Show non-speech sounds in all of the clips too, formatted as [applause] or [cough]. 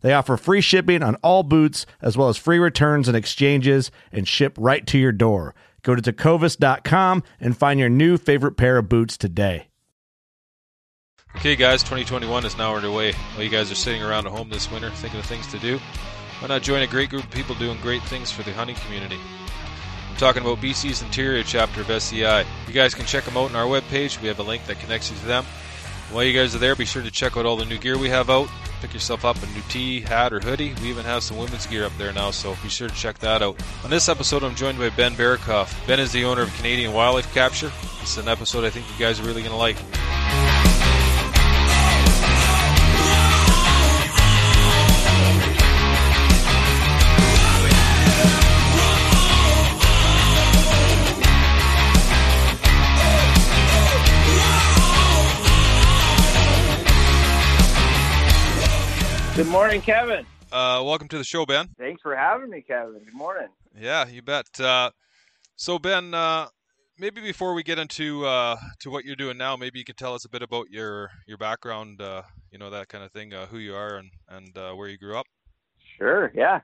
They offer free shipping on all boots, as well as free returns and exchanges, and ship right to your door. Go to tecovas.com and find your new favorite pair of boots today. Okay, guys, 2021 is now underway. While you guys are sitting around at home this winter thinking of things to do, why not join a great group of people doing great things for the hunting community? I'm talking about BC's Interior chapter of SCI. You guys can check them out on our webpage. We have a link that connects you to them. While you guys are there, be sure to check out all the new gear we have out. Pick yourself up a new tee, hat, or hoodie. We even have some women's gear up there now, so be sure to check that out. On this episode, I'm joined by Ben Barakoff. Ben is the owner of Canadian Wildlife Capture. It's an episode I think you guys are really going to like. Good morning, Kevin. Uh, welcome to the show, Ben. Thanks for having me, Kevin. Good morning. Yeah, you bet. Uh, so, Ben, uh, maybe before we get into uh, to what you're doing now, maybe you could tell us a bit about your your background, uh, you know, that kind of thing, uh, who you are, and and uh, where you grew up. Sure. Yeah.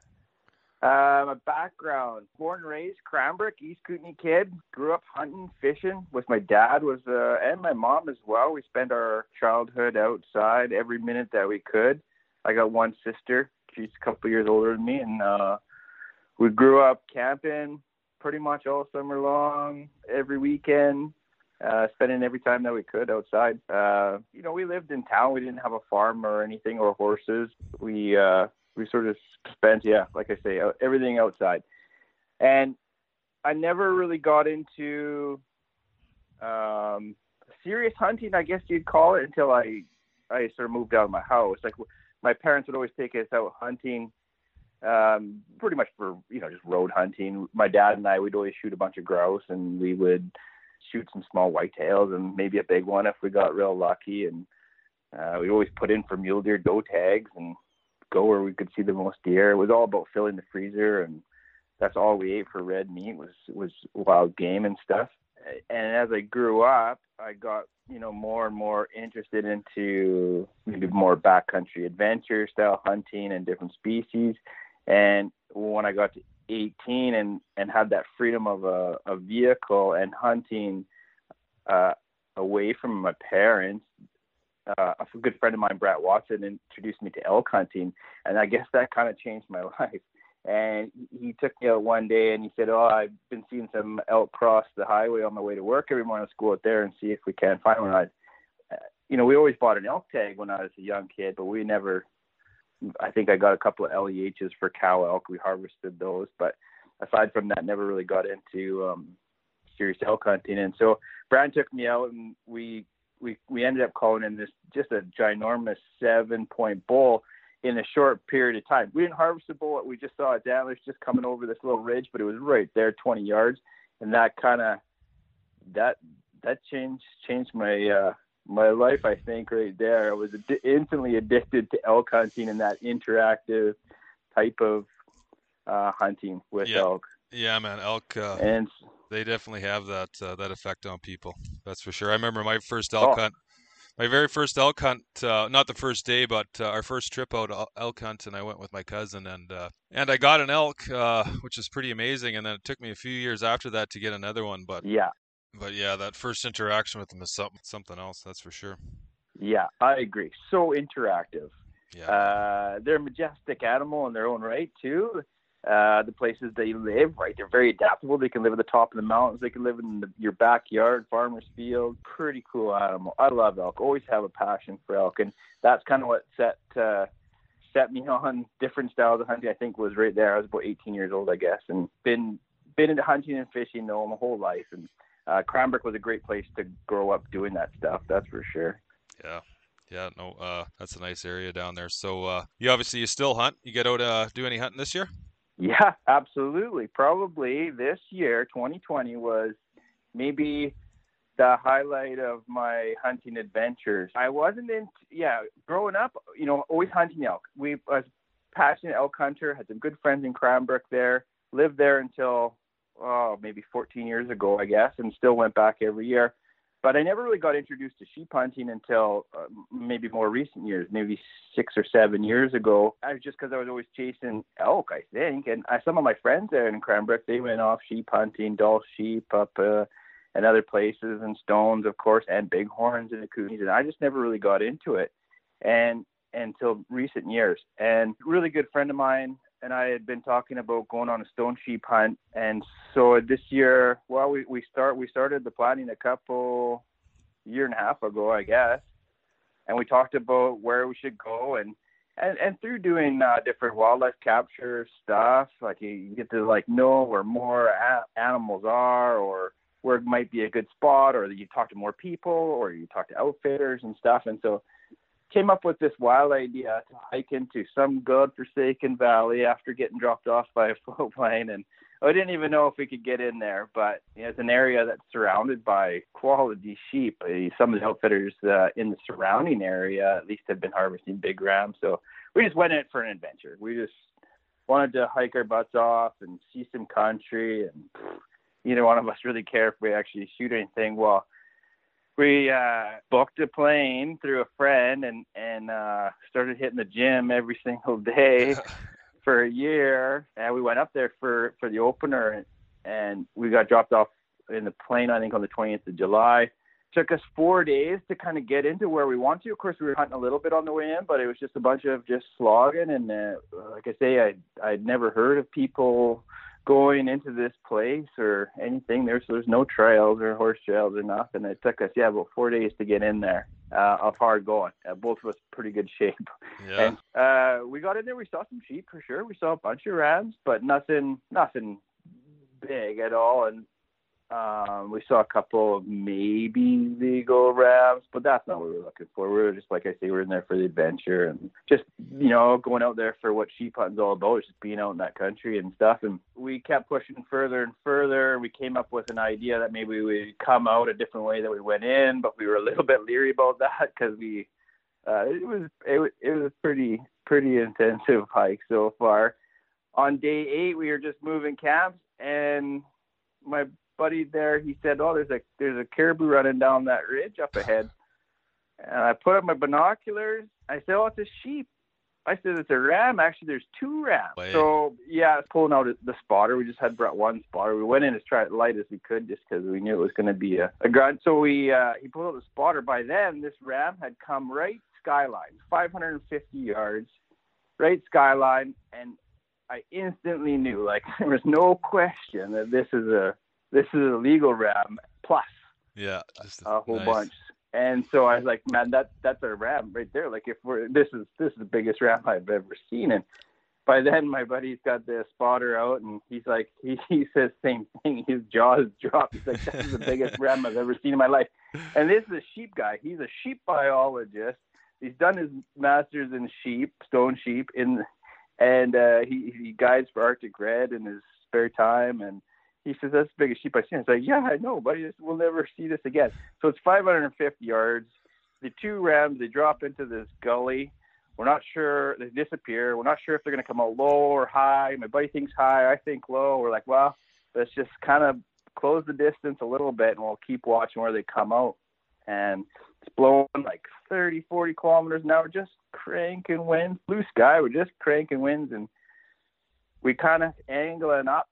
Uh, my background: born and raised Cranbrook, East Kootenay kid. Grew up hunting, fishing with my dad was uh, and my mom as well. We spent our childhood outside every minute that we could. I got one sister. She's a couple years older than me, and uh, we grew up camping pretty much all summer long, every weekend, uh, spending every time that we could outside. Uh, you know, we lived in town. We didn't have a farm or anything or horses. We uh, we sort of spent, yeah, like I say, everything outside. And I never really got into um, serious hunting, I guess you'd call it, until I I sort of moved out of my house. Like my parents would always take us out hunting, um, pretty much for you know just road hunting. My dad and I would always shoot a bunch of grouse, and we would shoot some small whitetails and maybe a big one if we got real lucky. And uh, we always put in for mule deer doe tags and go where we could see the most deer. It was all about filling the freezer, and that's all we ate for red meat was was wild game and stuff. And as I grew up, I got you know more and more interested into maybe more backcountry adventure style hunting and different species. And when i got to 18 and and had that freedom of a, a vehicle and hunting uh, away from my parents uh, a good friend of mine brett watson introduced me to elk hunting. And i guess that kind of changed my [laughs] life and he took me out one day and he said, "Oh, I've been seeing some elk cross the highway on my way to work every morning. Let's go out there and see if we can find one." I, you know, we always bought an elk tag when I was a young kid, but we never. I think I got a couple of LEHs for cow elk. We harvested those, but aside from that, never really got into um, serious elk hunting. And so Brian took me out, and we we we ended up calling in this just a ginormous seven point bull in a short period of time. We didn't harvest the bullet. We just saw it antlers just coming over this little ridge, but it was right there, 20 yards, and that kind of that that changed changed my uh, my life. I think right there, I was ad- instantly addicted to elk hunting and that interactive type of uh, hunting with yeah. elk. Yeah, man, elk. Uh, and they definitely have that uh, that effect on people. That's for sure. I remember my first elk oh. hunt. My very first elk hunt, uh, not the first day, but uh, our first trip out elk hunt, and I went with my cousin, and uh, and I got an elk, uh, which is pretty amazing. And then it took me a few years after that to get another one, but yeah, but yeah, that first interaction with them is something something else. That's for sure. Yeah, I agree. So interactive. Yeah. Uh, they're a majestic animal in their own right too. Uh, the places they live, right? They're very adaptable. They can live at the top of the mountains. They can live in the, your backyard, farmer's field. Pretty cool animal. I love elk. Always have a passion for elk, and that's kind of what set uh, set me on different styles of hunting. I think was right there. I was about 18 years old, I guess, and been been into hunting and fishing though my whole life. And uh, Cranbrook was a great place to grow up doing that stuff. That's for sure. Yeah. Yeah, no, uh, that's a nice area down there. So, uh, you obviously you still hunt. You get out uh, do any hunting this year? Yeah, [laughs] absolutely. Probably this year, 2020, was maybe the highlight of my hunting adventures. I wasn't in, yeah, growing up, you know, always hunting elk. We was passionate elk hunter, had some good friends in Cranbrook there, lived there until, oh, maybe 14 years ago, I guess, and still went back every year. But I never really got introduced to sheep hunting until uh, maybe more recent years, maybe six or seven years ago. I was just because I was always chasing elk, I think. And I, some of my friends there in Cranbrook, they went off sheep hunting, Dall sheep up uh, and other places, and stones, of course, and bighorns and the Kooties. And I just never really got into it, and until recent years. And really good friend of mine and I had been talking about going on a stone sheep hunt, and so this year, well, we we start we started the planning a couple year and a half ago, I guess, and we talked about where we should go, and and and through doing uh, different wildlife capture stuff, like you, you get to like know where more a- animals are, or where it might be a good spot, or you talk to more people, or you talk to outfitters and stuff, and so came up with this wild idea to hike into some godforsaken valley after getting dropped off by a [laughs] float plane and I didn't even know if we could get in there, but you know, it's an area that's surrounded by quality sheep. Uh, some of the outfitters uh, in the surrounding area, at least, have been harvesting big rams. So we just went in for an adventure. We just wanted to hike our butts off and see some country, and neither one of us really care if we actually shoot anything. Well, we uh, booked a plane through a friend and and uh, started hitting the gym every single day [laughs] for a year. And we went up there for for the opener, and, and we got dropped off in the plane. I think on the 20th of July. Took us four days to kind of get into where we want to. Of course, we were hunting a little bit on the way in, but it was just a bunch of just slogging. And uh, like I say, I I'd never heard of people going into this place or anything. There's there's no trails or horse trails or nothing. It took us yeah about four days to get in there uh, of hard going. Uh, both of us pretty good shape. Yeah. [laughs] And uh, we got in there. We saw some sheep for sure. We saw a bunch of rams, but nothing nothing big at all. And um, we saw a couple of maybe legal rams, but that's not what we were looking for. We were just like I say, we are in there for the adventure and just you know going out there for what sheep hunting's all about, just being out in that country and stuff. And we kept pushing further and further. We came up with an idea that maybe we'd come out a different way that we went in, but we were a little [laughs] bit leery about that because we uh, it was it, was, it was pretty pretty intensive hike so far. On day eight, we were just moving camps and my buddy there, he said, "Oh, there's a there's a caribou running down that ridge up ahead." [laughs] And I put up my binoculars. I said, "Oh, it's a sheep." I said, "It's a ram." Actually, there's two rams. Wait. So yeah, pulling out the spotter. We just had brought one spotter. We went in as try light as we could, just because we knew it was going to be a, a grunt. So we uh, he pulled out the spotter. By then, this ram had come right skyline, 550 yards, right skyline, and I instantly knew, like [laughs] there was no question that this is a this is a legal ram plus yeah a whole nice. bunch. And so i was like man that that's a ram right there. Like if we're this is this is the biggest ram i've ever seen. And by then my buddy's got the spotter out and he's like he, he says same thing. His jaws drop he's like this is the biggest ram i've ever seen in my life. And this is a sheep guy. He's a sheep biologist. He's done his masters in sheep stone sheep in and uh he he guides for arctic red in his spare time. And he says, that's the biggest sheep I've seen. I like, yeah, I know, buddy. We'll never see this again. So it's 550 yards. The two rams, they drop into this gully we're not sure. They disappear. We're not sure if they're going to come out low or high. My buddy thinks high. I think low. We're like, well, let's just kind of close the distance a little bit and we'll keep watching where they come out. And it's blowing like 30, 40 kilometers an hour, just cranking winds. Blue sky, we're just cranking winds. And we kind of angling up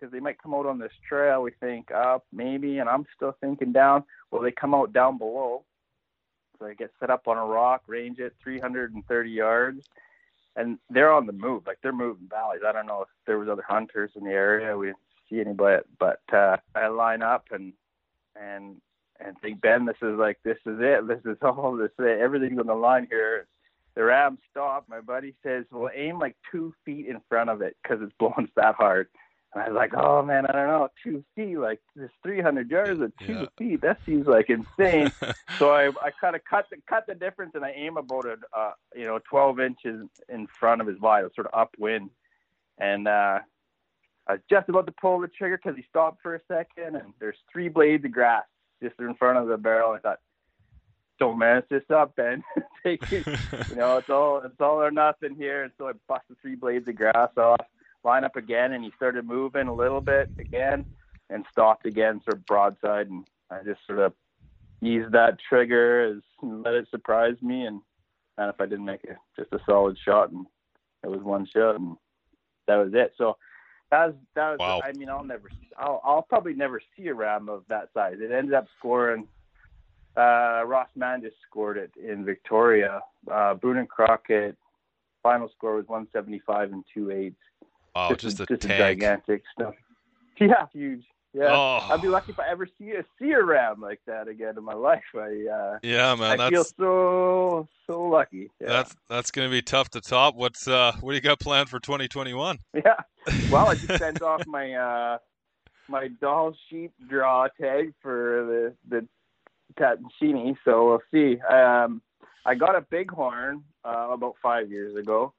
because they might come out on this trail. We think up, maybe, and I'm still thinking down. Well, they come out down below. So I get set up on a rock, range it 330 yards, and they're on the move. Like they're moving valleys. I don't know if there was other hunters in the area. We didn't see anybody, but uh, I line up and and and think, Ben, this is like this is it. This is [laughs] all this. Is Everything's on the line here. The ram stopped. My buddy says, "Well, aim like two feet in front of it because it's blowing [laughs] that hard." And I was like, "Oh man, I don't know, two feet, like this 300 yards at two yeah. feet. That seems like insane." [laughs] so I, I kind of cut the cut the difference, and I aim about a, uh, you know, 12 inches in front of his body, sort of upwind, and uh, I was just about to pull the trigger because he stopped for a second, and there's three blades of grass just in front of the barrel. I thought, don't mess this up, Ben. [laughs] Take it. [laughs] you know, it's all it's all or nothing here. And so I busted three blades of grass off, line up again, and he started moving a little bit again, and stopped again, sort of broadside. And I just sort of eased that trigger, and let it surprise me, and and if I didn't make it, just a solid shot, and it was one shot, and that was it. So that was that was. Wow. I mean, I'll never. I'll I'll probably never see a ram of that size. It ended up scoring. Uh, Ross Mann just scored it in Victoria. Uh, Boone and Crockett final score was 175 and two eights. Wow, just, just, a, just a gigantic stuff. [laughs] Yeah, huge. Yeah, oh. I'd be lucky if I ever see a see a ram like that again in my [laughs] life. I uh, yeah, man, I feel so so lucky. Yeah. That's that's gonna be tough to top. What's uh, what do you got planned for 2021? [laughs] Yeah, well, I just sent off my uh, my Dall sheep draw tag for the the Tatsini, so we'll see. Um, I got a bighorn uh, about five years ago,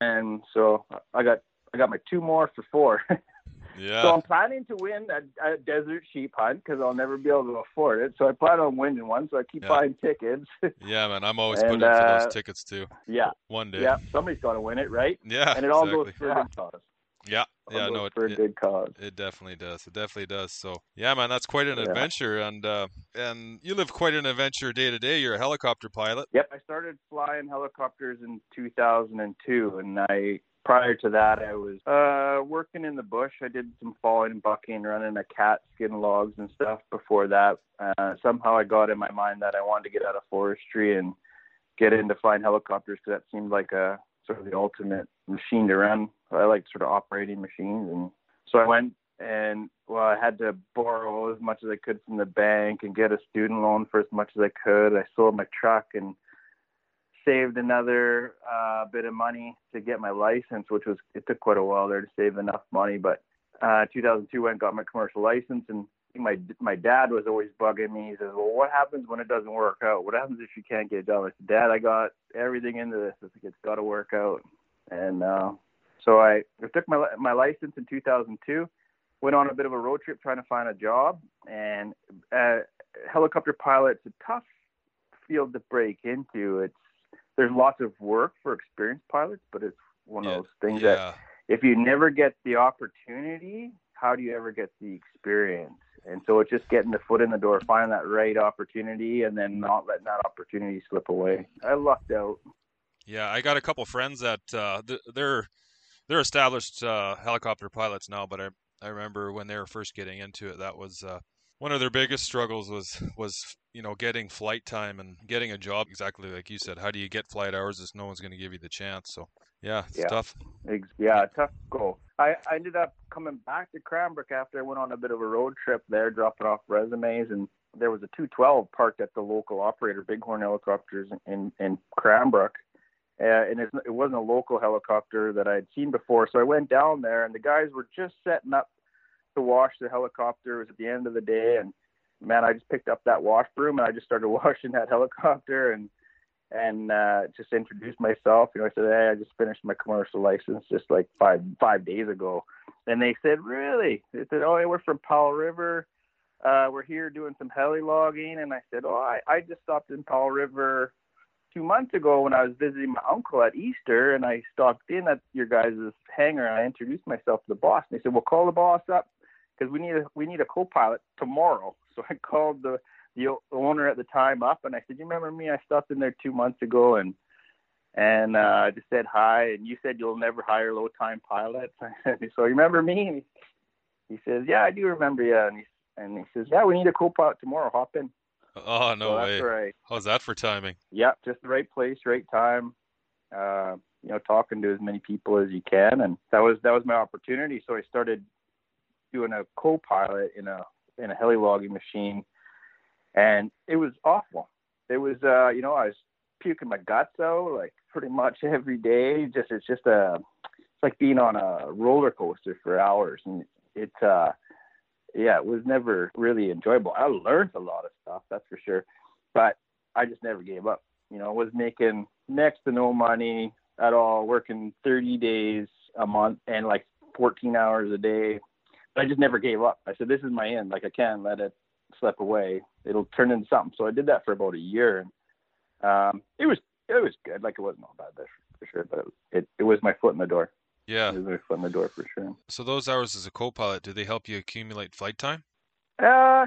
and so I got I got my two more for four. [laughs] Yeah. So I'm planning to win a, a desert sheep hunt because I'll never be able to afford it. So I plan on winning one. So I keep yeah. buying tickets. [laughs] yeah, man. I'm always and, putting uh, for those tickets too. Yeah. One day. Yeah. Somebody's got to win it, right? Yeah. And it all goes for a good cause. Yeah, yeah, no, it, for a it, good cause. It definitely does. It definitely does. So, yeah, man, that's quite an yeah. adventure, and uh, and you live quite an adventure day to day. You're a helicopter pilot. Yep, I started flying helicopters in 2002, and I prior to that, I was uh, working in the bush. I did some falling and bucking, running a cat, skin logs and stuff. Before that, uh, somehow I got in my mind that I wanted to get out of forestry and get into flying helicopters because that seemed like a sort of the ultimate machine to run. I like sort of operating machines, and so I went and well, I had to borrow as much as I could from the bank and get a student loan for as much as I could. I sold my truck and saved another uh, bit of money to get my license, which was it took quite a while there to save enough money. But uh, 2002, went got my commercial license, and my my dad was always bugging me. He says, "Well, what happens when it doesn't work out? What happens if you can't get it done?" I said, "Dad, I got everything into this. I think it's got to work out." And uh, so I, I took my my license in 2002. Went on a bit of a road trip trying to find a job, and uh, helicopter pilot's a tough field to break into. It's there's lots of work for experienced pilots, but it's one yeah. of those things yeah. that if you never get the opportunity, how do you ever get the experience? And so it's just getting the foot in the door, finding that right opportunity, and then not letting that opportunity slip away. I lucked out. Yeah, I got a couple friends that uh, they're they're established uh, helicopter pilots now, but I I remember when they were first getting into it, that was uh, one of their biggest struggles was was you know getting flight time and getting a job exactly like you said how do you get flight hours if no one's going to give you the chance so yeah it's yeah. tough yeah tough goal I, I ended up coming back to cranbrook after i went on a bit of a road trip there dropping off resumes and there was a 212 parked at the local operator bighorn helicopters in in cranbrook uh, and it, it wasn't a local helicopter that I'd seen before. So I went down there, and the guys were just setting up to wash the helicopter. It was at the end of the day, and man, I just picked up that wash broom and I just started [laughs] washing that helicopter and and uh, just introduced myself. You know, I said, "Hey, I just finished my commercial license just like five five days ago," and they said, "Really?" They said, "Oh, yeah, we're from Powell River. Uh, we're here doing some heli logging." And I said, "Oh, I, I just stopped in Powell River." two months ago when I was visiting my uncle at Easter, and I stopped in at your guys' hangar, and I introduced myself to the boss. And they said, "Well, call the boss up because we need a we need a co-pilot tomorrow." [laughs] So I called the the owner at the time up, and I said, "You remember me? I stopped in there two months ago, and and uh, just said hi. And you said you'll never hire low time pilots. [laughs] so you remember me?" He says, "Yeah, I do remember you." And he and he says, "Yeah, we need a co-pilot tomorrow. Hop in." Oh no so way! Right. How's that for timing? Yeah, just the right place, right time. Uh, you know, talking to as many people as you can, and that was that was my opportunity. So I started doing a co-pilot in a in a heli logging machine, and it was awful. It was, uh, you know, I was puking my guts out like pretty much [laughs] every day. Just it's just a it's like being on a roller coaster for hours, and it's uh yeah, it was never really enjoyable. I learned a lot of stuff, that's for sure, but I just never gave up. You know, I was making next to no money at all, working 30 days a month and like 14 hours a day. I just never gave up. I said, this is my end. Like I can't let it slip away. It'll turn into something. So I did that for about a year, and um, it was it was good. Like it wasn't all bad for sure, but it, it, was my foot in the door. Yeah. It was my foot in the door for sure. So those hours as a co-pilot, do they help you accumulate flight time? Uh,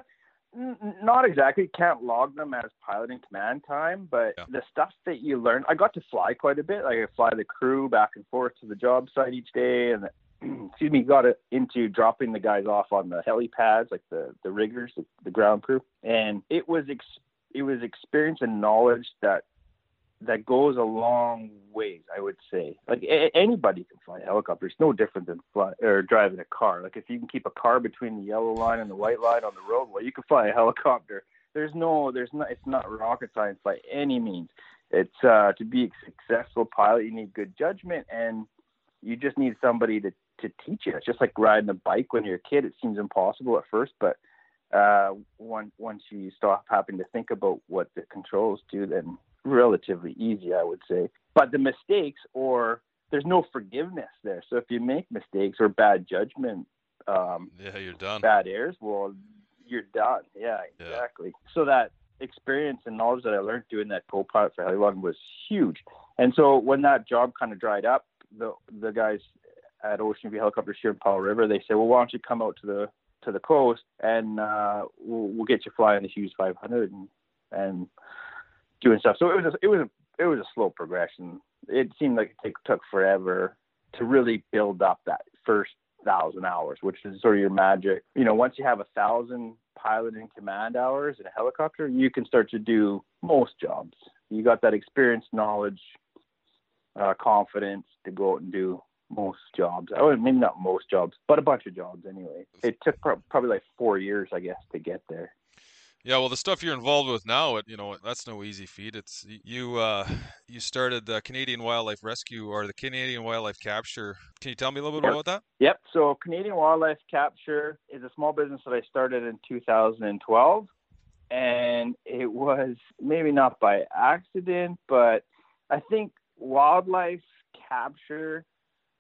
n- not exactly. Can't log them as pilot in command time, but Yeah. the stuff that you learn, I got to fly quite a bit. Like I fly the crew back and forth to the job site each day, and [clears throat] excuse me, got into dropping the guys off on the helipads, like the the riggers, the, the ground crew, and it was ex- it was experience and knowledge that that goes a long ways, I would say. Like a- anybody can fly a helicopter. It's no different than fly or driving a car. Like if you can keep a car between the yellow line and the white line on the roadway, you can fly a helicopter. There's no, there's not, it's not rocket science by any means. It's uh, to be a successful pilot, you need good judgment, and you just need somebody to to teach you. It's just like riding a bike when you're a kid. It seems impossible at first, but uh, once once you stop having to think about what the controls do, then relatively easy, I would say. But the mistakes, or there's no forgiveness there. So if you make mistakes or bad judgment, um, Yeah, you're done. bad airs, well, you're done. Yeah, Yeah. exactly. So that experience and knowledge that I learned doing that co-pilot for Helilogging was huge. And so when that job kind of dried up, the the guys at Ocean View Helicopters here in Powell River, they said, well, why don't you come out to the to the coast and uh, we'll, we'll get you flying the Hughes 500 and and doing stuff. So it was a, it was a, it was a slow progression. It seemed like it take, took forever to really build up that first thousand hours, which is sort of your magic. You know, once you have a thousand pilot and command hours in a helicopter, you can start to do most jobs. You got that experience, knowledge, uh, confidence to go out and do most jobs. Oh, maybe not most jobs, but a bunch of jobs anyway. It took pro- probably like four years, I guess, to get there. Yeah, well, the stuff you're involved with now, it, you know, that's no easy feat. It's you. Uh, you started the Canadian Wildlife Rescue or the Canadian Wildlife Capture. Can you tell me a little bit about that? Yep. So Canadian Wildlife Capture is a small business that I started in 2012, and it was maybe not by accident, but I think wildlife capture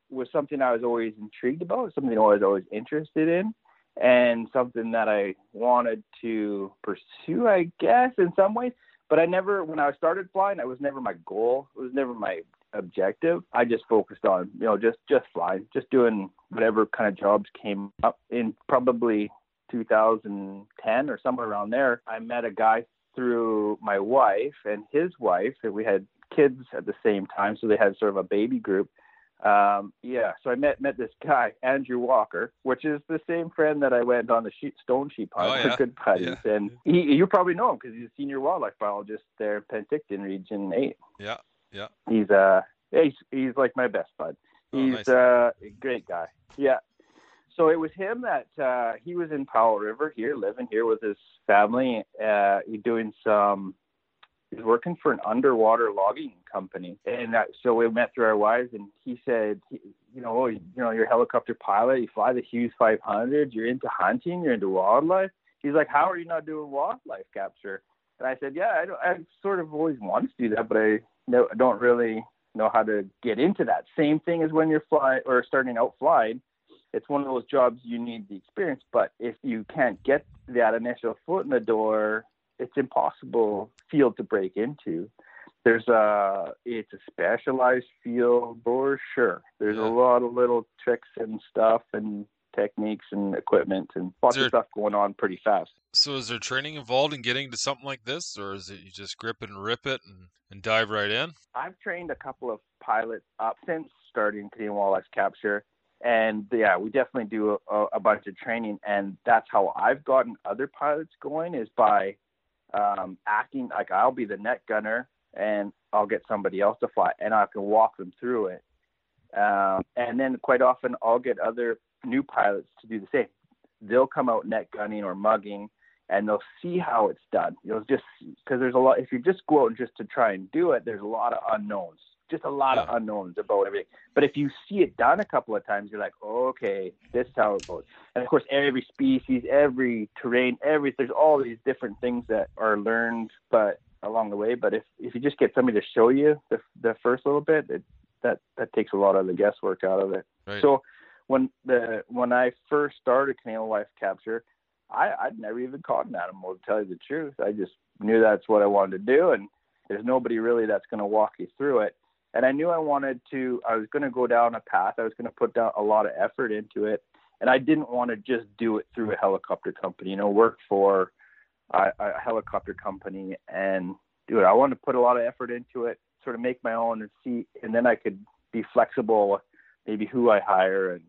was something I was always intrigued about, something I was always interested in, and something that I wanted to pursue, I guess, in some ways. But I never, when I started flying, that was never my goal. It was never my objective. I just focused on, you know, just just flying, just doing whatever kind of jobs came up. In probably 2010 or somewhere around there, I met a guy through my wife and his wife, and we had kids at the same time, so they had sort of a baby group. Um, yeah, so I met met this guy, Andrew Walker, which is the same friend that I went on the sheep, stone sheep hunt. Oh, We're yeah. good buddies, Yeah. and he, you probably know him because he's a senior wildlife biologist there in Penticton Region Eight. Yeah, yeah. He's uh, he's he's like my best bud. Oh, He's nice. uh, a great guy. Yeah. So it was him that uh, he was in Powell River here, living here with his family. Uh, he doing some. He's working for an underwater logging company, and that, so we met through our wives. And he said, you know, oh, you know, you're a helicopter pilot. You fly the Hughes 500. You're into hunting. You're into wildlife. He's like, how are you not doing wildlife capture? And I said, yeah, I, don't, I sort of always wanted to do that, but I no, don't really know how to get into that. Same thing as when you're flying or starting out flying. It's one of those jobs you need the experience, but if you can't get that initial foot in the door, it's impossible field to break into. there's a it's a specialized field for sure. There's Yeah. a lot of little tricks and stuff and techniques and equipment and lots there- of stuff going on pretty fast. So is there training involved in getting to something like this, or is it you just grip it and rip it and, and dive right in? I've trained a couple of pilots up since starting Canadian Wildlife Capture, and yeah, we definitely do a, a bunch of training, and that's how I've gotten other pilots going is by um, acting like I'll be the net gunner, and I'll get somebody else to fly, and I can walk them through it, um, and then quite often I'll get other new pilots to do the same. They'll come out net gunning or mugging, and they'll see how it's done. You'll just because there's a lot. If you just go out and just to try and do it, there's a lot of unknowns. Just a lot of unknowns about everything. But if you see it done a couple of times, you're like, okay, this is how it goes. And of course, every species, every terrain, every there's all these different things that are learned, but along the way. But if if you just get somebody to show you the the first little bit, it, that that takes a lot of the guesswork out of it. Right. So when the when I first started Canadian life Capture, I, I'd never even caught an animal to tell you the truth. I just knew that's what I wanted to do, and there's nobody really that's going to walk you through it. And I knew I wanted to. I was going to go down a path. I was going to put down a lot of effort into it, and I didn't want to just do it through a helicopter company. You know, work for a, a helicopter company and do it. I wanted to put a lot of effort into it, sort of make my own and see, and then I could be flexible, maybe who I hire and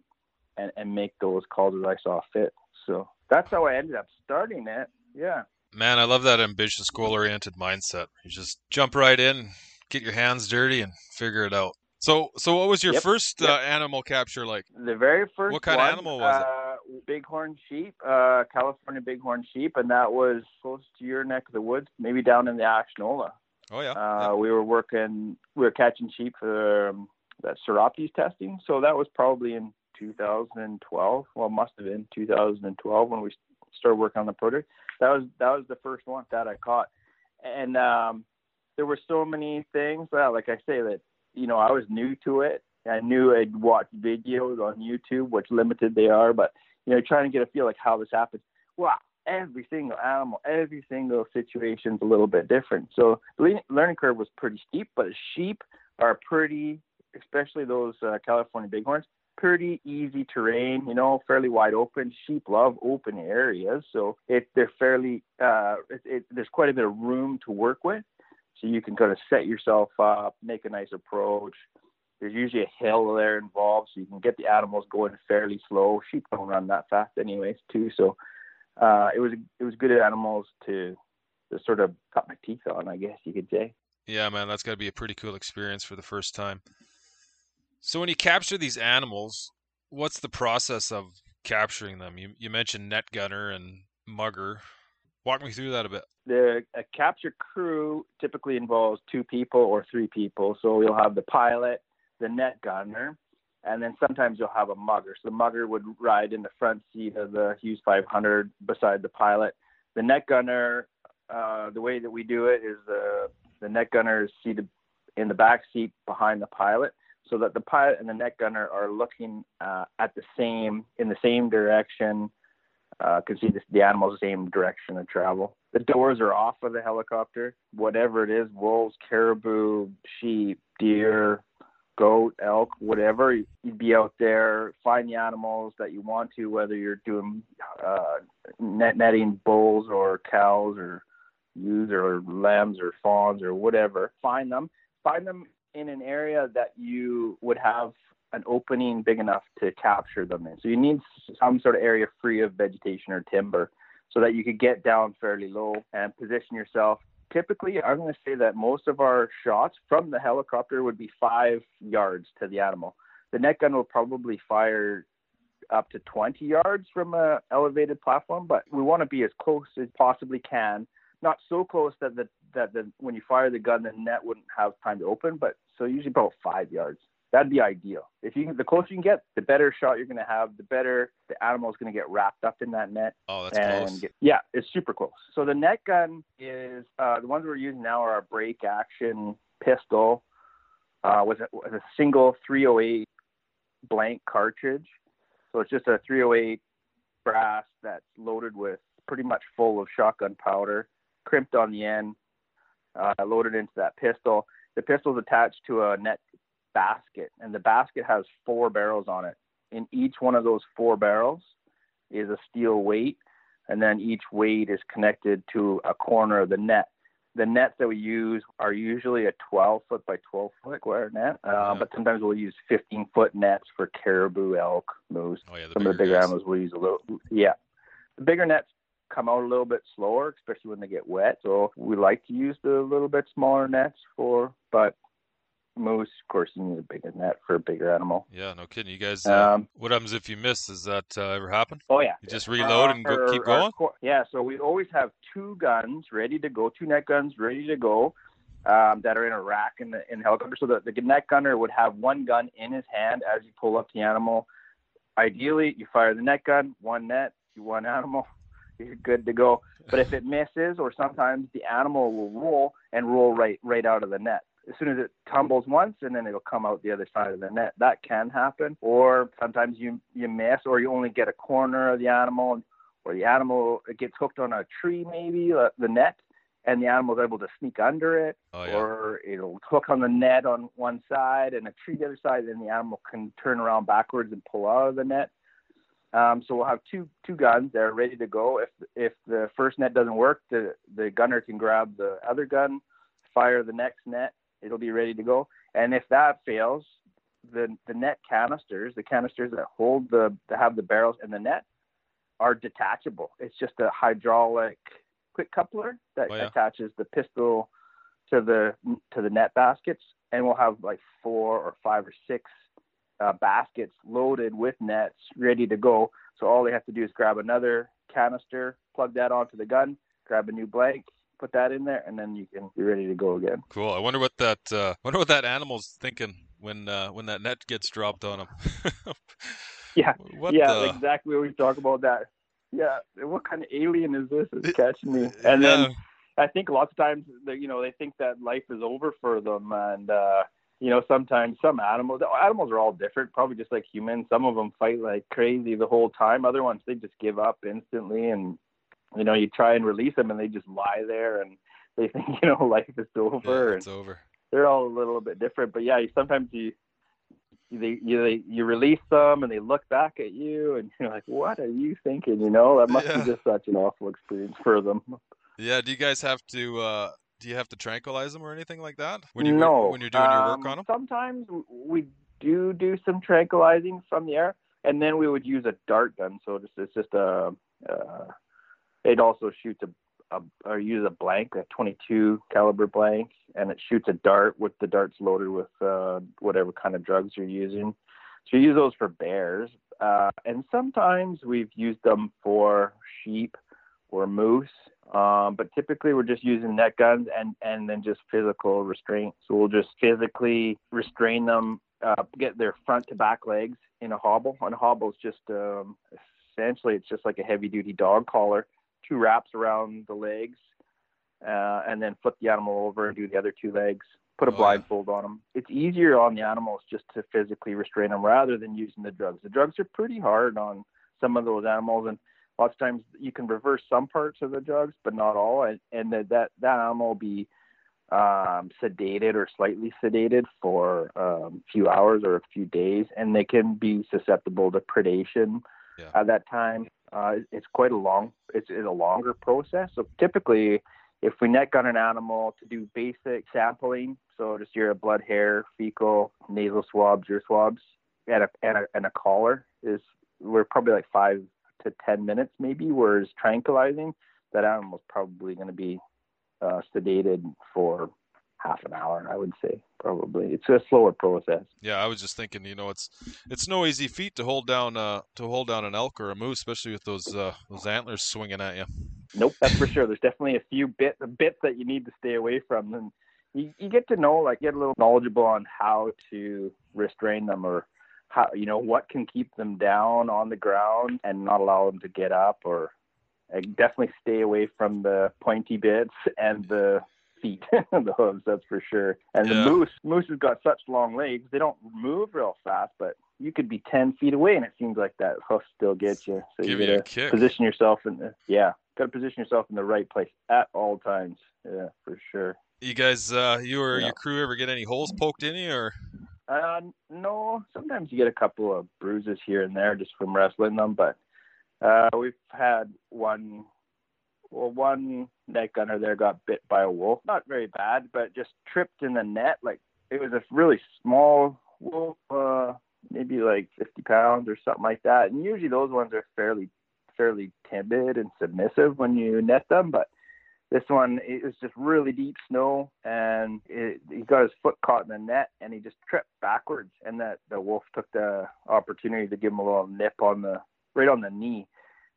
and, and make those calls as I saw fit. So that's how I ended up starting it. Yeah. Man, I love that ambitious, goal-oriented mindset. You just jump right in, get your hands dirty, and figure it out. So, so what was your Yep, first yep. Uh, animal capture like? The very first What kind of animal was it? uh, Bighorn sheep, uh, California bighorn sheep, and that was close to your neck of the woods, maybe down in the Ashnola. Oh yeah, Uh, we were working, we were catching sheep for um, that Psoroptes testing. So that was probably in 2012. Well, must have been 2012 when we started working on the project. That was that was the first one that I caught, and um, there were so many things. Well, like I say, that you know I was new to it. I knew I'd watched videos on YouTube, which limited they are, but you know, trying to get a feel like how this happens. Wow, every single animal, every single situation's a little bit different. So the learning curve was pretty steep, but sheep are pretty, especially those uh, California bighorns, pretty easy terrain. You know, fairly wide open. Sheep love open areas, so it they're fairly uh, it, it, there's quite a bit of room to work with. So you can kind of set yourself up, make a nice approach. There's usually a hill there involved, so you can get the animals going fairly slow. Sheep don't run that fast, anyways, too. So uh, it was it was good animals to to sort of cut my teeth on, I guess you could say. yeah, man, that's got to be a pretty cool experience for the first time. So when you capture these animals, what's the process of capturing them? You you mentioned net gunner and mugger. Walk me through that a bit. The a capture crew typically involves two people or three people. So you'll have the pilot, the net gunner, and then sometimes you'll have a mugger. So the mugger would ride in the front seat of the Hughes 500 beside the pilot. The net gunner, uh, the way that we do it is the the net gunner is seated in the back seat behind the pilot, so that the pilot and the net gunner are looking uh, at the same in the same direction. Uh, can see the, the animal's same direction of travel. The doors are off of the helicopter. Whatever it is, wolves, caribou, sheep, deer, goat, elk, whatever. You'd be out there, find the animals that you want to, whether you're doing uh, net netting bulls or cows or ewes or lambs or fawns or whatever. Find them. Find them in an area that you would have an opening big enough to capture them in. So you need some sort of area free of vegetation or timber so that you could get down fairly low and position yourself. Typically, I'm going to say that most of our shots from the helicopter would be five yards to the animal. The net gun will probably fire up to 20 yards from a elevated platform, but we want to be as close as possibly can. Not so close that the that the when you fire the gun, the net wouldn't have time to open, but so usually about five yards. That'd be ideal. If you the closer you can get, the better shot you're going to have. The better the animal is going to get wrapped up in that net. Oh, that's and close. get- yeah, it's super close. So the net gun is uh, the ones we're using now are a break action pistol uh, with, a, with a single 308 blank cartridge. So it's just a 308 brass that's loaded with pretty much full of shotgun powder, crimped on the end. uh, loaded into that pistol. The pistol is attached to a net basket, and the basket has four barrels on it. In each one of those four barrels is a steel weight, and then each weight is connected to a corner of the net. The nets that we use are usually a 12 foot by 12 foot wire net, uh, Yeah. but sometimes we'll use 15 foot nets for caribou, elk, moose. Oh yeah, the Some of the bigger animals will use a little. Yeah, the bigger nets come out a little bit slower, especially when they get wet. So we like to use the little bit smaller nets for, but moose, of course, you need a bigger net for a bigger animal. Yeah, no kidding. You guys, uh, Um, what happens if you miss? Does that uh, ever happen? Oh yeah. You just reload and go, Our- keep going. cor- yeah, so we always have two guns ready to go, two net guns ready to go, um, that are in a rack in the in the helicopter. So the, the net gunner would have one gun in his hand as you pull up the animal. Ideally, you fire the net gun, one net, you one animal, [laughs] you're good to go. But if it misses, or sometimes the animal will roll and roll right right out of the net. As soon as it tumbles once, and then it'll come out the other side of the net. That can happen. Or sometimes you you miss, or you only get a corner of the animal, or the animal it gets hooked on a tree, maybe uh, the net, and the animal's able to sneak under it, Oh yeah. or it'll hook on the net on one side and a tree the other side, and the animal can turn around backwards and pull out of the net. Um, so we'll have two two guns that are ready to go. If if the first net doesn't work, the the gunner can grab the other gun, fire the next net. It'll be ready to go. And if that fails, the the net canisters, the canisters that hold the that have the barrels in the net, are detachable. It's just a hydraulic quick coupler that Oh, yeah. attaches the pistol to the to the net baskets, and we'll have like four or five or six uh, baskets loaded with nets ready to go. So all they have to do is grab another canister, plug that onto the gun, grab a new blank, put that in there, and then you can be ready to go again. Cool. I wonder what that uh, wonder what that animal's thinking when uh, when that net gets dropped on him. [laughs] Yeah, What yeah, the? exactly. We talk about that. Yeah, what kind of alien is this? It's catching me. And then Yeah. I think lots of times, they, you know, they think that life is over for them, and uh, you know, sometimes some animals, animals are all different, probably just like humans. Some of them fight like crazy the whole time. Other ones, they just give up instantly, and you know, you try and release them, and they just lie there, and they [laughs] think, you know, life is over, Yeah, and it's over. they're all a little bit different. But yeah, you, sometimes you. They, you they, you release them and they look back at you and [laughs] you're like, what are you thinking? You know that must Yeah. be just such an awful experience for them. Yeah. Do you guys have to? Uh, do you have to tranquilize them or anything like that when you no, when you're doing your work um, on them? Sometimes we do do some tranquilizing from the air, and then we would use a dart gun. So just, it's just a. Uh, it also shoots a, a or use a blank, a 22 caliber blank, and it shoots a dart with the darts loaded with uh, whatever kind of drugs you're using. So you use those for bears, uh, and sometimes we've used them for sheep or moose. Um, but typically we're just using net guns and, and then just physical restraint. So we'll just physically restrain them, uh, get their front to back legs in a hobble. And a hobble is just um, essentially it's just like a heavy duty dog collar, two wraps around the legs, uh, and then flip the animal over and do the other two legs. Put a Oh, yeah. blindfold on them. It's easier on the animals just to physically restrain them rather than using the drugs. The drugs are pretty hard on some of those animals, and lots of times you can reverse some parts of the drugs, but not all. And, and that, that that animal will be um, sedated or slightly sedated for um, a few hours or a few days, and they can be susceptible to predation Yeah. at that time. Uh, it's quite a long, it's, it's a longer process. So typically, if we net on an animal to do basic sampling, so just your blood, hair, fecal, nasal swabs, ear swabs, and a, and a, and a collar is we're probably like five to ten minutes maybe. Whereas tranquilizing, that animal's probably going to be uh, sedated for half an hour. I would say probably it's a slower process. Yeah, I was just thinking, you know, it's it's no easy feat to hold down uh to hold down an elk or a moose, especially with those uh those antlers swinging at you. Nope, that's for sure. [laughs] There's definitely a few bit bits that you need to stay away from, and you, you get to know, like, get a little knowledgeable on how to restrain them, or how you know what can keep them down on the ground and not allow them to get up, or like, definitely stay away from the pointy bits and the feet, [laughs] the hooves. That's for sure. And Yeah. the moose, moose has got such long legs; they don't move real fast, but you could be ten feet away, and it seems like that hoof still gets you. So Give you you a kick. position yourself in the yeah got to position yourself in the right place at all times yeah for sure You guys, uh, you or Yeah. your crew ever get any holes poked in you, or Uh, no, sometimes you get a couple of bruises here and there just from wrestling them, but uh, we've had one, well, one net gunner there got bit by a wolf. Not very bad, but just tripped in the net. Like it was a really small wolf, uh, maybe like 50 pounds or something like that. And usually those ones are fairly, fairly timid and submissive when you net them, but this one it was just really deep snow and it, he got his foot caught in the net and he just tripped backwards and that the wolf took the opportunity to give him a little nip on the right on the knee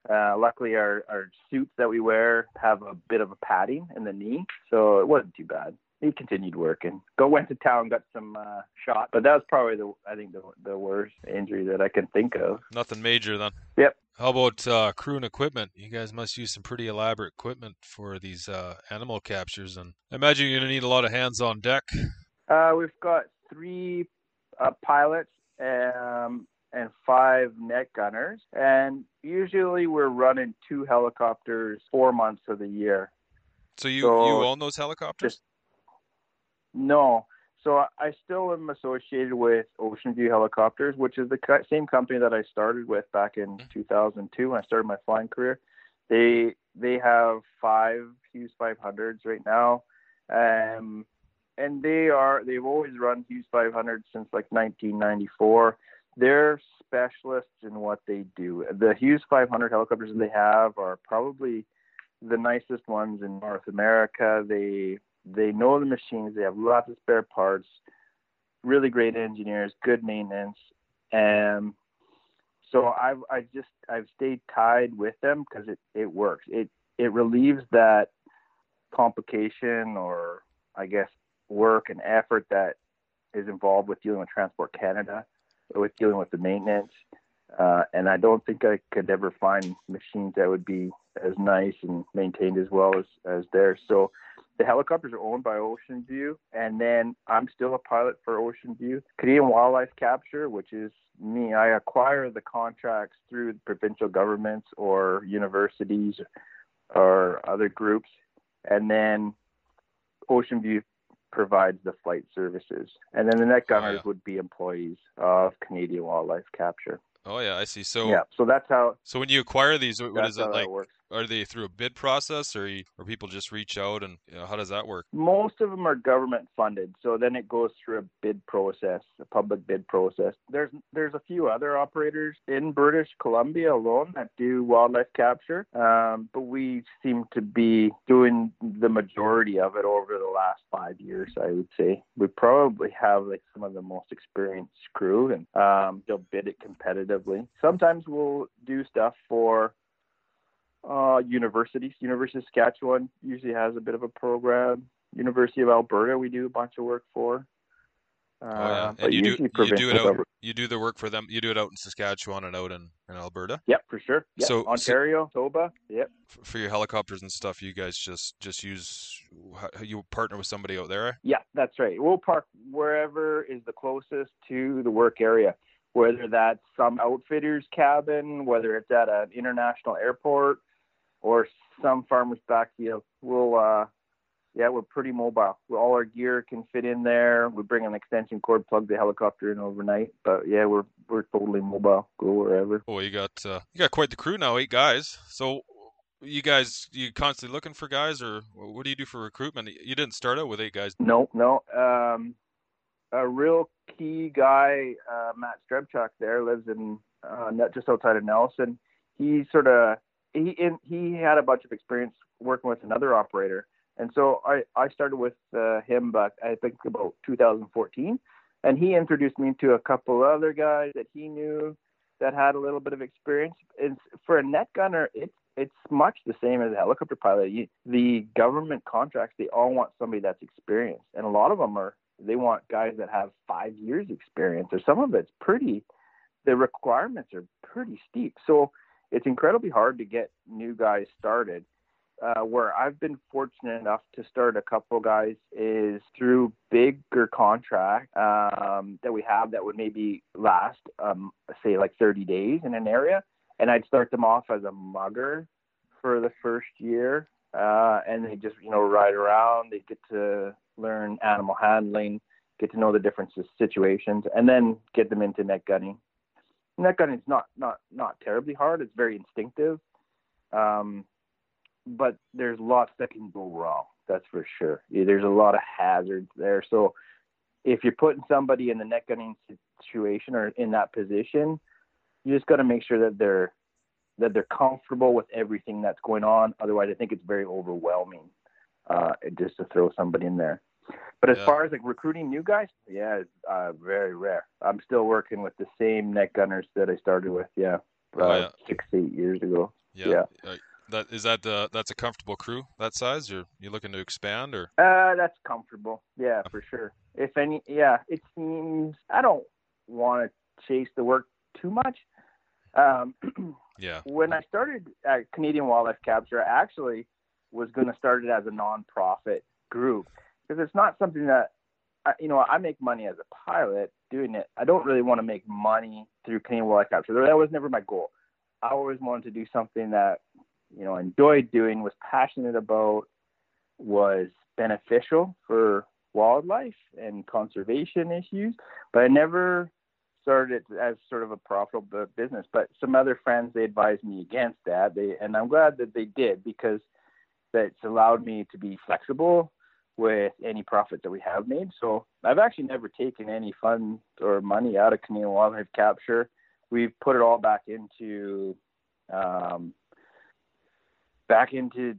uh, luckily our, our suits that we wear have a bit of a padding in the knee so it wasn't too bad he continued working go went to town got some uh, shot but that was probably the i think the, the worst injury that i can think of nothing major then? Yep. How about uh, crew and equipment? You guys must use some pretty elaborate equipment for these uh, animal captures, and I imagine you're gonna need a lot of hands on deck. Uh, we've got three uh, pilots um, and five net gunners, and usually we're running two helicopters four months of the year. So you So, you own those helicopters? just- No, so I- still am associated with Ocean View Helicopters, which is the same company that I started with back in 2002 when I started my flying career. They they have five Hughes 500s right now, um, and they are they've always run Hughes 500 since like 1994. They're specialists in what they do. The Hughes 500 helicopters they have are probably the nicest ones in North America. They they know the machines. They have lots of spare parts. Really great engineers, good maintenance, and so I've I just I've stayed tied with them because it it works. It it relieves that complication or I guess work and effort that is involved with dealing with Transport Canada, with dealing with the maintenance. Uh, and I don't think I could ever find machines that would be as nice and maintained as well as, as theirs. So the helicopters are owned by Ocean View, and then I'm still a pilot for Ocean View. Canadian Wildlife Capture, which is me, I acquire the contracts through provincial governments or universities or other groups, and then Ocean View provides the flight services, and then the net oh, gunners yeah. would be employees of Canadian Wildlife Capture. Oh yeah, I see. So yeah, so that's how so when you acquire these, what is it like? works. Are they through a bid process, or or people just reach out, and you know, how does that work? Most of them are government funded, so then it goes through a bid process, a public bid process. There's there's a few other operators in British Columbia alone that do wildlife capture, um, but we seem to be doing the majority of it over the last five years. I would say we probably have like some of the most experienced crew, and um, they'll bid it competitively. Sometimes we'll do stuff for uh, universities. University of Saskatchewan usually has a bit of a program. University of Alberta, we do a bunch of work for. Uh, Oh yeah, and you do you do it out you do the work for them. You do it out in Saskatchewan and out in, in Alberta Yep, for sure. Yep. So- so- Ontario, Toba. Yep. For your helicopters and stuff. You guys just just use you partner with somebody out there. Yeah, that's right. We'll park wherever is the closest to the work area, whether that's some outfitter's cabin, whether it's at an international airport, or some farmer's back backfield. We'll, uh, yeah, we're pretty mobile. All our gear can fit in there. We bring an extension cord, plug the helicopter in overnight. But yeah, we're we're totally mobile. Go wherever. Oh, you got uh, you got quite the crew now, eight guys. So you guys you constantly looking for guys, or what do you do for recruitment? You didn't start out with eight guys. No, no. Um, a real key guy, uh, Matt Strebchuk, there lives in uh, just outside of Nelson. He sort of he in, he had a bunch of experience working with another operator, and so I I started with uh, him back I think about 2014, and he introduced me to a couple other guys that he knew that had a little bit of experience. And for a net gunner, it's it's much the same as a helicopter pilot. You, the government contracts, they all want somebody that's experienced, and a lot of them are they want guys that have five years experience, or some of it's pretty. The requirements are pretty steep, so it's incredibly hard to get new guys started. Uh, where I've been fortunate enough to start a couple guys is through bigger contract um, that we have that would maybe last, um, say, like 30 days in an area, and I'd start them off as a mugger for the first year, uh, and they just you know ride around. They get to learn animal handling, get to know the different situations, and then get them into net gunning. Net gunning is not not not terribly hard. It's very instinctive, um, but there's lots that can go wrong. That's for sure. There's a lot of hazards there. So if you're putting somebody in the net gunning situation or in that position, you just got to make sure that they're that they're comfortable with everything that's going on. Otherwise, I think it's very overwhelming uh, just to throw somebody in there. But as yeah. far as like recruiting new guys, yeah, it's uh, very rare. I'm still working with the same net gunners that I started with. Yeah, uh, oh, yeah. six eight years ago. Yeah. yeah. Uh, that is that uh, that's a comfortable crew that size. Or you looking to expand or? Uh, that's comfortable. Yeah, for sure. If any, yeah, it seems I don't want to chase the work too much. Um, [clears throat] yeah. When I started at Canadian Wildlife Capture, I actually was going to start it as a nonprofit group because it's not something that I, you know I make money as a pilot doing it. I don't really want to make money through Canadian Wildlife Capture. That was never my goal. I always wanted to do something that you know enjoyed doing, was passionate about, was beneficial for wildlife and conservation issues, but I never started as sort of a profitable business. But some other friends they advised me against that. They and I'm glad that they did because that's allowed me to be flexible with any profit that we have made. So I've actually never taken any funds or money out of Canadian Wildlife Capture. We've put it all back into um, back into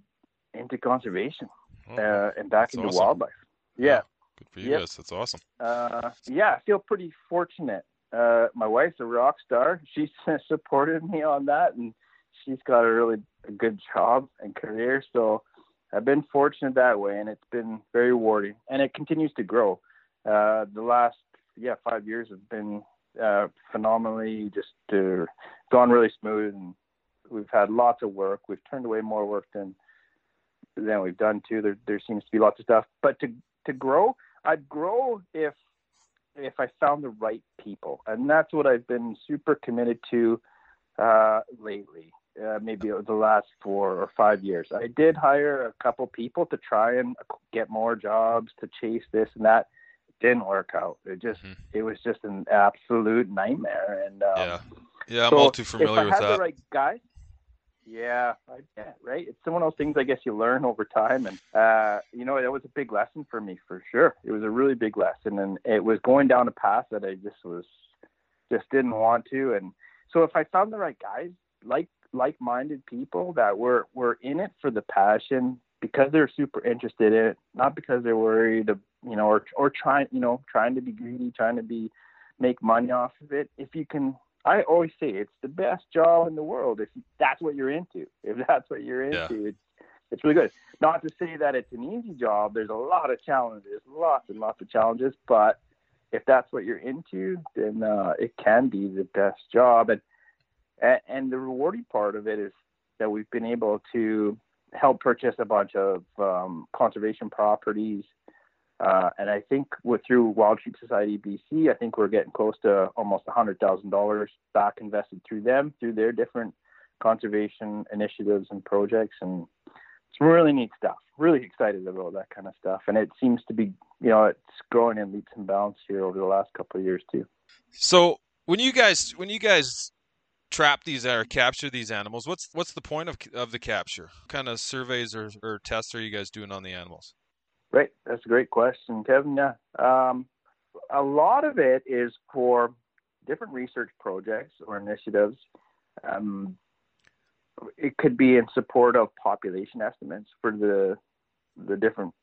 into conservation oh, uh, and back into awesome. wildlife. Yeah. Good for you yep. guys. That's awesome. Uh, yeah, I feel pretty fortunate. Uh, my wife's a rock star. She's [laughs] supported me on that, and she's got a really good job and career. So I've been fortunate that way, and it's been very rewarding. And it continues to grow. Uh, the last yeah five years have been uh, phenomenally just uh, gone really smooth, and we've had lots of work. We've turned away more work than than we've done too. There there seems to be lots of stuff, but to to grow, I'd grow if if I found the right people, and that's what I've been super committed to uh, lately. Uh, maybe the last four or five years. I did hire a couple people to try and get more jobs to chase this and that. It didn't work out. It just mm-hmm. it was just an absolute nightmare. And um, yeah, yeah, I'm so all too familiar with that. The right guy, yeah, I, yeah, right. It's one of those things I guess you learn over time, and uh, you know that was a big lesson for me for sure. It was a really big lesson, and it was going down a path that I just was just didn't want to. And so if I found the right guys, like like-minded people that were were in it for the passion because they're super interested in it, not because they're worried, of, you know, or or trying, you know, trying to be greedy, trying to be make money off of it. If you can I always say it's the best job in the world if that's what you're into. If that's what you're into, yeah. it's it's really good. Not to say that it's an easy job. There's a lot of challenges, lots and lots of challenges. But if that's what you're into, then uh, it can be the best job. And and the rewarding part of it is that we've been able to help purchase a bunch of um, conservation properties uh, and I think with through Wild Sheep Society BC, I think we're getting close to almost $100,000 back invested through them, through their different conservation initiatives and projects. And it's really neat stuff. Really excited about that kind of stuff. And it seems to be, you know, it's growing in leaps and bounds here over the last couple of years too. So when you guys, when you guys trap these or capture these animals, what's what's the point of of the capture? What kind of surveys or, or tests are you guys doing on the animals? Great. That's a great question, Kevin. Yeah. Um, a lot of it is for different research projects or initiatives. Um, it could be in support of population estimates for the the different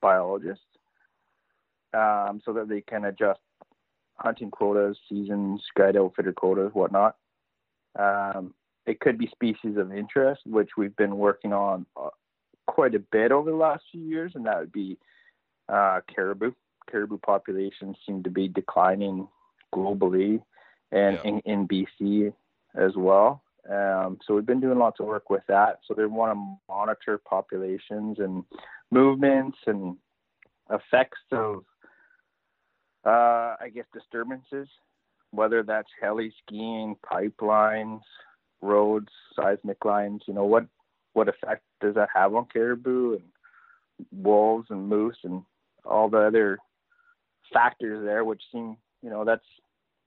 biologists, um, so that they can adjust hunting quotas, seasons, guide outfitter quotas, whatnot. Um, it could be species of interest, which we've been working on uh, quite a bit over the last few years, and that would be uh, caribou. Caribou populations seem to be declining globally and yeah. in, in BC as well. Um, so we've been doing lots of work with that. So they want to monitor populations and movements and effects of, uh, I guess, disturbances, whether that's heli skiing, pipelines, roads, seismic lines. You know what what effect does that have on caribou and wolves and moose and all the other factors there, which seem, you know, that's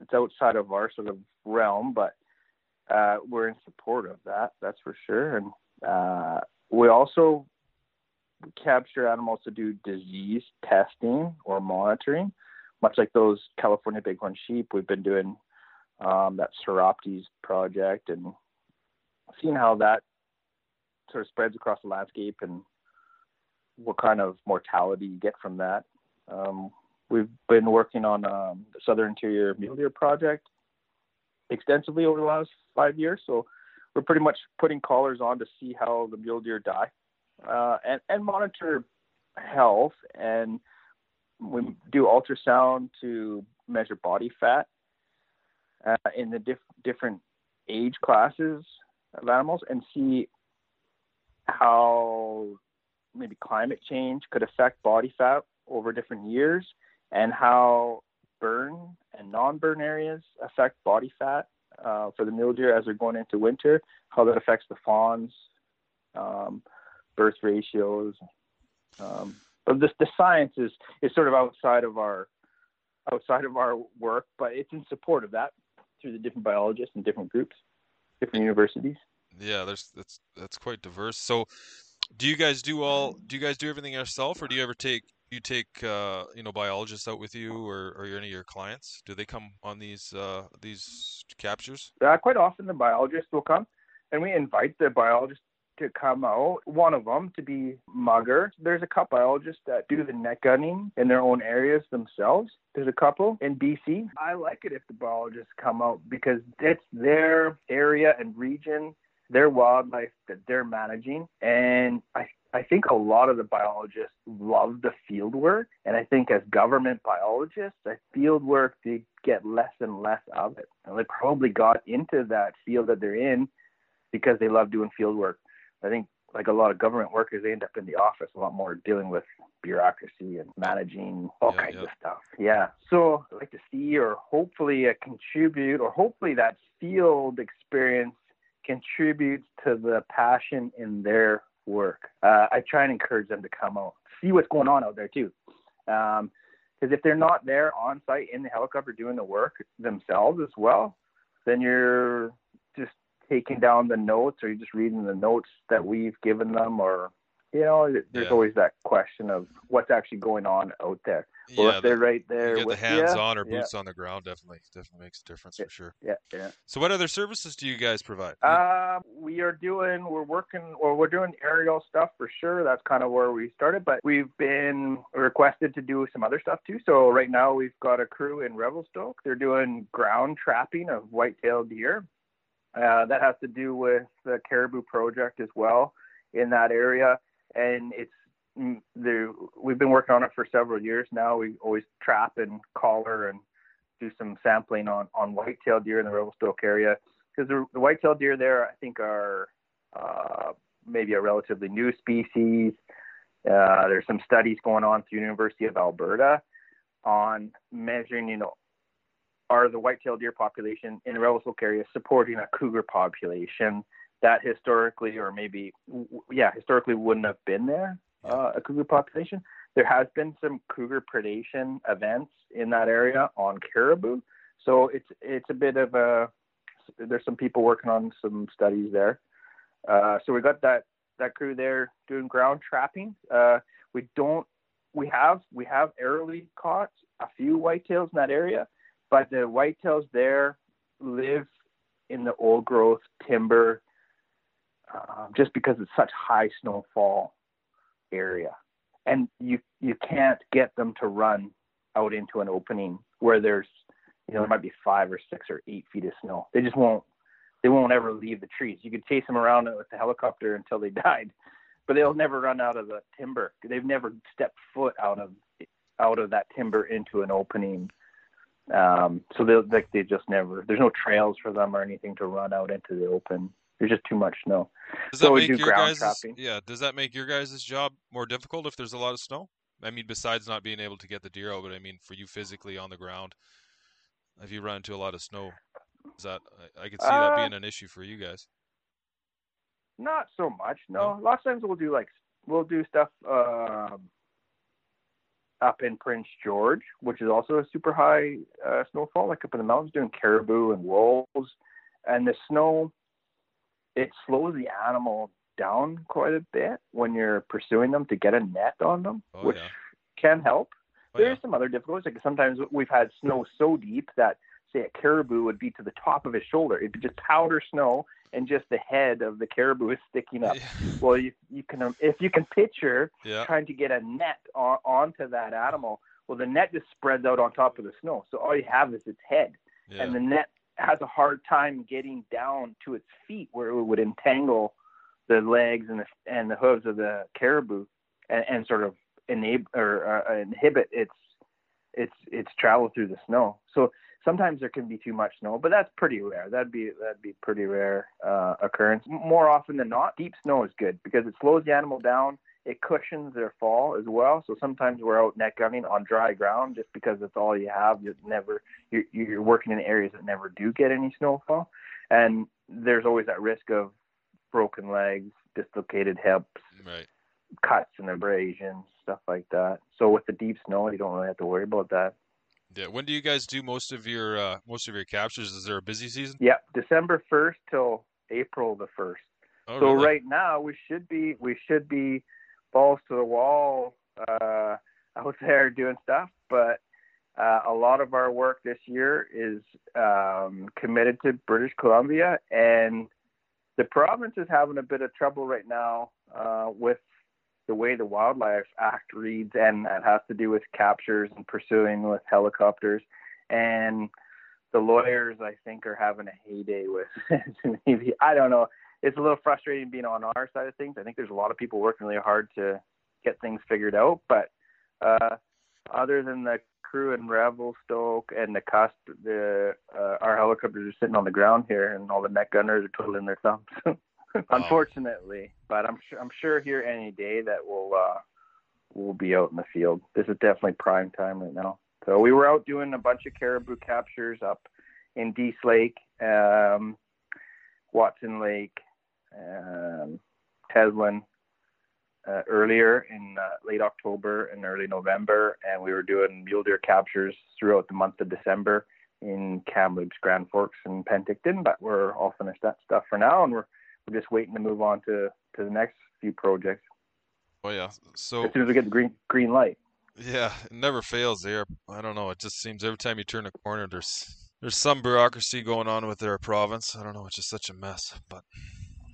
it's outside of our sort of realm, but uh, we're in support of that. That's for sure. And uh, we also capture animals to do disease testing or monitoring, much like those California bighorn sheep. We've been doing um, that Psoroptes project and seeing how that sort of spreads across the landscape and what kind of mortality you get from that. Um, we've been working on um, the Southern Interior Mule Deer project extensively over the last five years. So we're pretty much putting collars on to see how the mule deer die uh, and, and monitor health. And we do ultrasound to measure body fat uh, in the diff- different age classes of animals and see how maybe climate change could affect body fat over different years and how burn and non-burn areas affect body fat uh, for the mule deer as they're going into winter, how that affects the fawns, um, birth ratios. Um, but this, the science is, is sort of outside of our outside of our work, but it's in support of that through the different biologists and different groups, different universities. Yeah, there's that's that's quite diverse. So, do you guys do all? Do you guys do everything yourself, or do you ever take you take uh, you know biologists out with you, or, or any of your clients? Do they come on these uh, these captures? Uh, quite often, the biologists will come, and we invite the biologist to come out. One of them to be mugger. There's a couple biologists that do the net gunning in their own areas themselves. There's a couple in BC. I like it if the biologists come out because it's their area and region, their wildlife that they're managing, and I I think a lot of the biologists love the field work. And I think as government biologists, the field work, they get less and less of it. And they probably got into that field that they're in because they love doing field work. I think like a lot of government workers, they end up in the office a lot more dealing with bureaucracy and managing all yeah, kinds yeah. of stuff. Yeah. So I'd like to see or hopefully contribute or hopefully that field experience contributes to the passion in their work. Uh, I try and encourage them to come out, see what's going on out there too. Because um, if they're not there on site in the helicopter doing the work themselves as well, then you're taking down the notes? Or you're just reading the notes that we've given them or you know there's yeah. always that question of what's actually going on out there. Well, yeah, if they're right there get with the hands you, on or boots yeah. on the ground definitely definitely makes a difference for sure. yeah yeah. So what other services do you guys provide? Um, we are doing we're working or we're doing aerial stuff for sure. That's kind of where we started but we've been requested to do some other stuff too. So right now we've got a crew in revelstoke. They're doing ground trapping of white-tailed deer uh, that has to do with the caribou project as well in that area. And it's mm, there we've been working on it for several years now. We always trap and collar and do some sampling on on white-tailed deer in the revelstoke area. Because the, the white-tailed deer there i think are uh, maybe a relatively new species. Uh, there's some studies going on through university of alberta on measuring you know are the white-tailed deer population in the Revelstoke area supporting a cougar population that historically, or maybe, yeah, historically wouldn't have been there, uh, a cougar population. There has been some cougar predation events in that area on caribou, so it's it's a bit of a. There's some people working on some studies there. Uh, so we got that that crew there doing ground trapping. Uh, we don't. We have we have aerially caught a few whitetails in that area, but the whitetails there live in the old growth timber um, just because it's such high snowfall area, and you you can't get them to run out into an opening where there's you know there might be five or six or eight feet of snow. They just won't they won't ever leave the trees. You could chase them around with the helicopter until they [laughs] died, but they'll never run out of the timber. They've never stepped foot out of out of that timber into an opening um, so they like they just never. There's no trails for them or anything to run out into the open. There's just too much snow. Does that so make your guys' yeah? Does that make your guys' job more difficult if there's a lot of snow? I mean, besides not being able to get the deer out, but I mean, for you physically on the ground, if you run into a lot of snow, is that I, I could see uh, that being an issue for you guys. not so much. No, lots of times we'll do like we'll do stuff um, up in Prince George, which is also a super high uh, snowfall, like up in the mountains, doing caribou and wolves, and the snow it slows the animal down quite a bit when you're pursuing them to get a net on them, Oh, which yeah. can help. Oh, There's yeah. some other difficulties. Like sometimes we've had snow so deep that, say, a caribou would be to the top of his shoulder. It'd be just powder snow, and just the head of the caribou is sticking up. [laughs] Well, you you can um, if you can picture Yeah. trying to get a net on, onto that animal. Well, the net just spreads out on top of the snow, so all you have is its head, Yeah. and the net has a hard time getting down to its feet, where it would entangle the legs and the and the hooves of the caribou, and, and sort of enable or uh, inhibit its its its travel through the snow. So sometimes there can be too much snow, but that's pretty rare. That'd be that'd be pretty rare uh, occurrence. More often than not, deep snow is good because it slows the animal down. It cushions their fall as well. So sometimes we're out net gunning on dry ground just because it's all you have. You never you're, you're working in areas that never do get any snowfall, and there's always that risk of broken legs, dislocated hips, Right. cuts and abrasions, stuff like that. So with the deep snow, you don't really have to worry about that. Yeah. When do you guys do most of your uh, most of your captures? Is there a busy season? Yep, December first till April the first. Oh, so really? right now we should be we should be balls to the wall uh, out there doing stuff, but uh, a lot of our work this year is um, committed to British Columbia, and the province is having a bit of trouble right now uh, with the way the Wildlife Act reads, and that has to do with captures and pursuing with helicopters. And the lawyers, I think, are having a heyday with [laughs] maybe I don't know. It's a little frustrating being on our side of things. I think there's a lot of people working really hard to get things figured out, but uh, other than the crew in Revelstoke and the cusp, the uh, our helicopters are sitting on the ground here, and all the net gunners are twiddling their thumbs. [laughs] [laughs] Unfortunately, but I'm sure I'm sure here any day that we'll uh, we'll be out in the field. This is definitely prime time right now. So we were out doing a bunch of caribou captures up in Dease Lake, um, Watson Lake, um, Teslin uh, earlier in uh, late October and early November, and we were doing mule deer captures throughout the month of December in Kamloops, Grand Forks, and Penticton. But we're all finished that stuff for now, and we're we're just waiting to move on to to the next few projects Oh yeah. So as soon as we get the green green light. yeah, it never fails there. I don't know. It just seems every time you turn a corner, there's there's some bureaucracy going on with their province. I don't know. It's just such a mess. But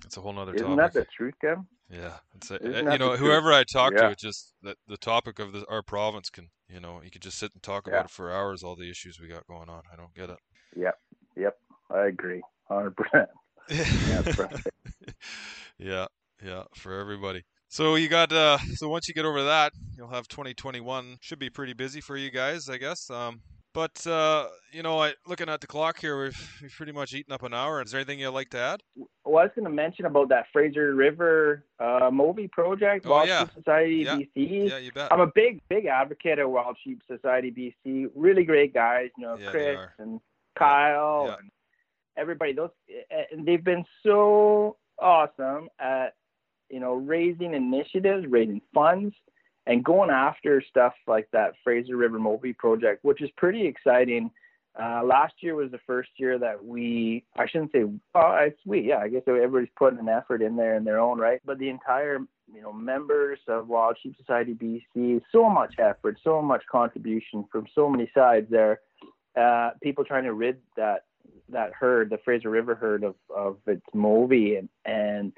it's a whole nother topic. Isn't that the truth, Kevin? Yeah, it's a, you know the truth? whoever I talk to, it just that the topic of the, our province can you know you could just sit and talk Yeah. about it for hours. All the issues we got going on. I don't get it. Yep, yep, I agree, hundred percent. Yeah, [laughs] yeah, yeah, for everybody. So you got uh so once you get over that, you'll have 2021 should be pretty busy for you guys, I guess. Um but uh you know, I looking at the clock here, we've we've pretty much eaten up an hour. Is there anything you'd like to add? Well, I was going to mention about that Fraser River uh, Movi project, Oh, Wild yeah. Sheep Society Yeah. BC. Yeah, you bet. I'm a big, big advocate of Wild Sheep Society BC. Really great guys, you know, Yeah, Chris and Kyle and everybody. Those and they've been so awesome at you know raising initiatives, raising funds, and going after stuff like that Fraser River Movi project, which is pretty exciting. Uh, last year was the first year that we, I shouldn't say, well, it's we, yeah, I guess everybody's putting an effort in there in their own right, but the entire, you know, members of Wild Sheep Society BC, so much effort, so much contribution from so many sides there. Uh, people trying to rid that that herd, the Fraser River herd of of its Movi, and and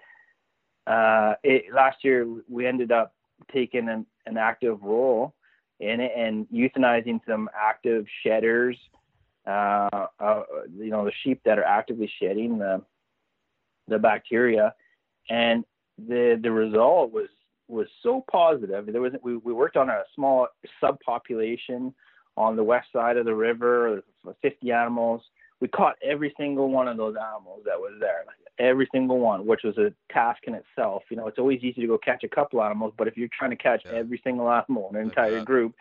uh, it, last year we ended up taking an, an active role in it and euthanizing some active shedders uh, uh, you know, the sheep that are actively shedding the the bacteria, and the the result was was so positive. There was we, we worked on a small subpopulation on the west side of the river, 50 animals. We caught every single one of those animals that was there, like every single one, which was a task in itself. You know, it's always easy to go catch a couple animals, but if you're trying to catch Yeah. every single animal in an entire bet. group,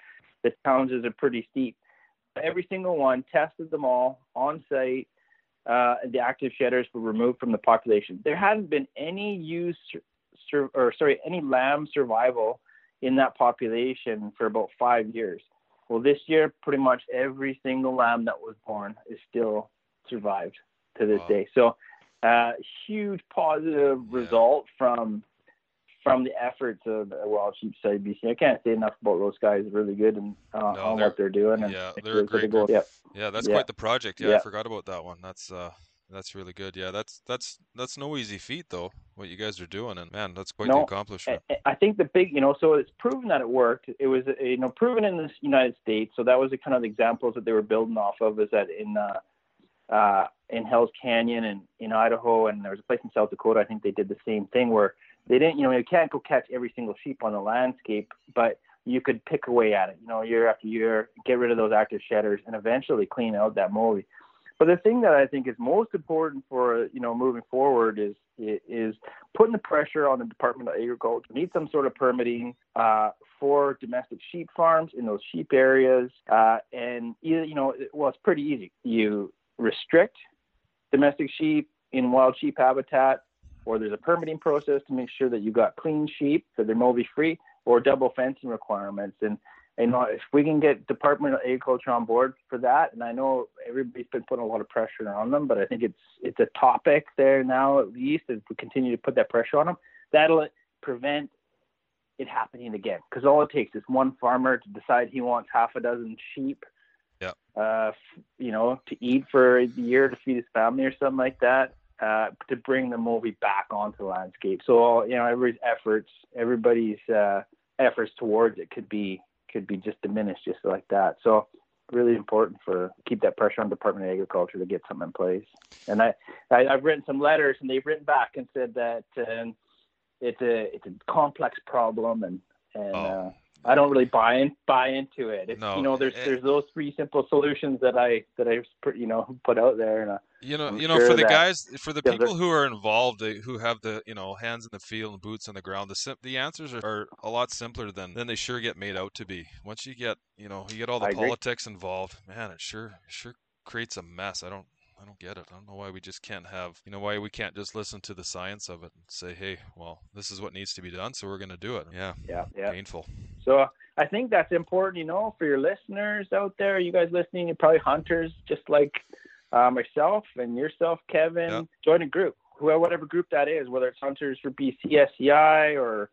the challenges are pretty steep every single one, tested them all on site, uh, the active shedders were removed from the population. There hadn't been any use sur- or sorry any lamb survival in that population for about five years. Well, this year, pretty much every single lamb that was born is still survived to this Wow. day. So, uh, huge positive Yeah. result from from the efforts of the Wild Sheep Side BC. I can't say enough about those guys. Really good and uh, No, on what they're doing. And yeah, they're a really good to great. Yep. Yeah, that's Yeah. quite the project. Yeah, I forgot about that one. That's uh that's really good. Yeah, that's that's that's no easy feat though, what you guys are doing and man, that's quite the accomplishment. I- think the big, you know, so it's proven that it worked. It was, you know, proven in the United States. So that was the kind of examples that they were building off of. Is that in uh, uh, in Hell's Canyon and in Idaho, and there was a place in South Dakota. I think they did the same thing where they didn't, you know, you can't go catch every single sheep on the landscape, but you could pick away at it, you know, year after year, get rid of those active shedders, and eventually clean out that molly. But the thing that I think is most important for you know moving forward is is putting the pressure on the Department of Agriculture. We need some sort of permitting uh, for domestic sheep farms in those sheep areas, uh, and you know, well, it's pretty easy. You restrict domestic sheep in wild sheep habitat, or there's a permitting process to make sure that you've got clean sheep, that they're multi free, or double fencing requirements. And you know, if we can get Department of Agriculture on board for that, and I know everybody's been putting a lot of pressure on them, but I think it's it's a topic there now at least. If we continue to put that pressure on them, that'll prevent it happening again. Because all it takes is one farmer to decide he wants half a dozen sheep, Yeah. uh, f- you know, to eat for a year to feed his family or something like that. Uh, to bring the Movi back onto the landscape, so all, you know everybody's efforts, everybody's uh, efforts towards it could be could be just diminished just like that. So really important for keep that pressure on Department of Agriculture to get something in place. And I, I I've written some letters and they've written back and said that um, it's a it's a complex problem and and Oh. uh, I don't really buy in buy into it. It's, No, you know, there's it- there's those three simple solutions that I that I you know put out there and uh, You know, I'm you know, sure for the guys, for the people who are involved, eh, who have the you know hands in the field and boots on the ground, the sim- the answers are, are a lot simpler than than they sure get made out to be. Once you get you know you get all the I agree. politics involved, man, it sure sure creates a mess. I don't I don't get it. I don't know why we just can't have you know why we can't just listen to the science of it and say, hey, well, this is what needs to be done, so we're going to do it. Yeah, yeah yeah. painful. So I think that's important, you know, for your listeners out there. You guys listening, you're probably hunters, just like uh, myself and yourself, Kevin. Yeah. Join a group, whoever, whatever group that is, whether it's Hunters for BCSCI or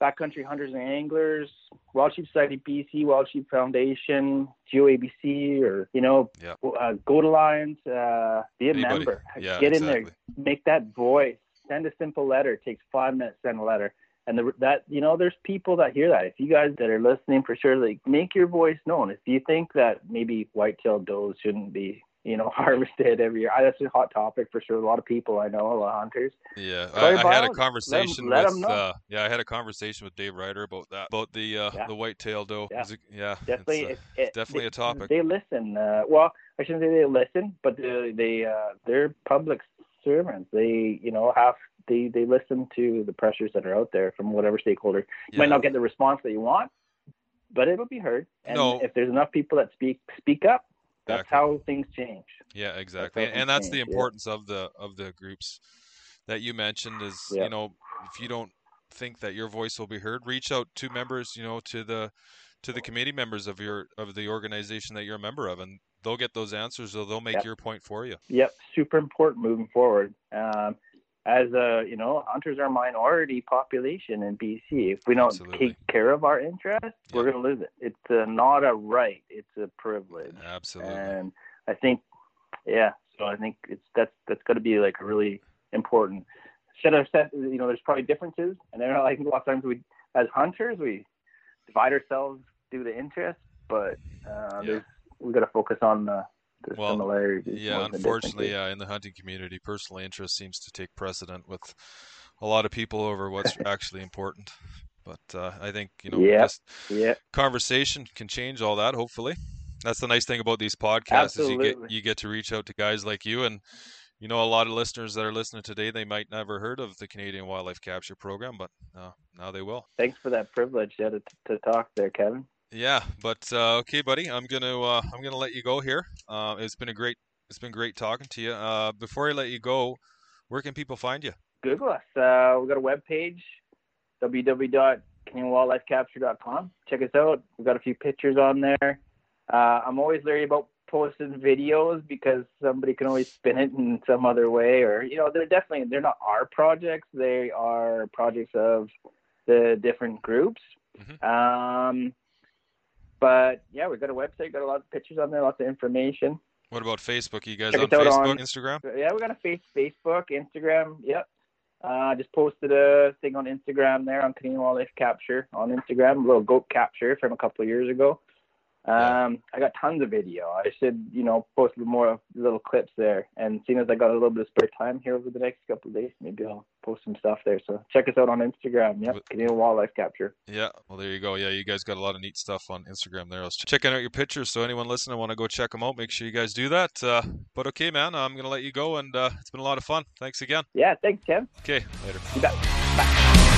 Backcountry Hunters and Anglers, Wild Sheep Society BC, Wild Sheep Foundation, GOABC, or you know, Yeah. uh, Go to Lions. Uh, be a Anybody. member. Yeah, Get in there make that voice. Send a simple letter. It takes five minutes. to Send a letter. And the, that you know, there's people that hear that. If you guys that are listening, for sure, like make your voice known. If you think that maybe white-tailed does shouldn't be, you know, [laughs] harvested every year, that's a hot topic for sure. A lot of people I know, a lot of hunters. Yeah, I, I had a conversation let 'em with know. uh, yeah, I had a conversation with Dave Ryder about that, about the uh, Yeah. the doe. Yeah. Yeah, Definitely, it's, uh, it- it- definitely they, a topic. They listen. Uh, well, I shouldn't say they listen, but they, they uh, they're public servants. They, you know, have they they listen to the pressures that are out there from whatever stakeholder. You yeah. might not get the response that you want, but it'll be heard. And No. if there's enough people that speak speak up, that's how things change. Yeah, exactly. how And, that's things the change, yeah. importance of the of the groups that you mentioned is, Yeah. you know, if you don't think that your voice will be heard, reach out to members, you know, to the to the committee members of your of the organization that you're a member of and they'll get those answers or they'll make Yep. your point for you. Yep, super important moving forward. Um, as a you know, hunters are a minority population in BC. If we don't Absolutely. take care of our interests, we're going to lose it. It's uh, not a right; it's a privilege. Absolutely. And I think, yeah. So I think it's that's that's going to be like a really important set of set. You know, there's probably differences, and then I think a lot of times we, as hunters, we divide ourselves due to interest, but uh, Yeah. there's we got to focus on the, the Well, similarities. Yeah, unfortunately, yeah, in the hunting community, personal interest seems to take precedent with a lot of people over what's [laughs] actually important. But uh, I think you know, Yep. just Yeah, conversation can change all that. Hopefully, that's the nice thing about these podcasts is you get you get to reach out to guys like you, and you know, a lot of listeners that are listening today, they might never heard of the Canadian Wildlife Capture Program, but uh, now they will. thanks for that privilege yeah, to, to talk there, Kevin. Yeah, but uh, okay, buddy, I'm gonna uh, I'm gonna let you go here. Uh, it's been a great It's been great talking to you. Uh, before I let you go, where can people find you? Google us. Uh, we've got a web page, www.canadianwildlifecapture.com. Check us out. We've got a few pictures on there. Uh, I'm always leery about posting videos because somebody can always spin it in some other way, or you know, they're definitely they're not our projects. They are projects of the different groups. Mm-hmm. Um, but yeah, we've got a website, got a lot of pictures on there, lots of information. What about Facebook? You guys Check on Facebook, on, Instagram? Yeah, we got a face Facebook, Instagram. Yep. I uh, just posted a thing on Instagram there on Canadian Wildlife Capture on Instagram, a little goat capture from a couple of years ago. Um, I got tons of video. I should, you know, post more little clips there. And seeing as I got a little bit of spare time here over the next couple of days, maybe I'll post some stuff there. So check us out on Instagram. Yep, Canadian Wildlife Capture. Yeah, well, there you go. Yeah, you guys got a lot of neat stuff on Instagram there. I was checking out your pictures. So anyone listening want to go check them out, make sure you guys do that. Uh, but okay, man, I'm gonna let you go, and uh, it's been a lot of fun. Thanks again. Yeah, thanks, Tim. Okay, later. You bet. Bye.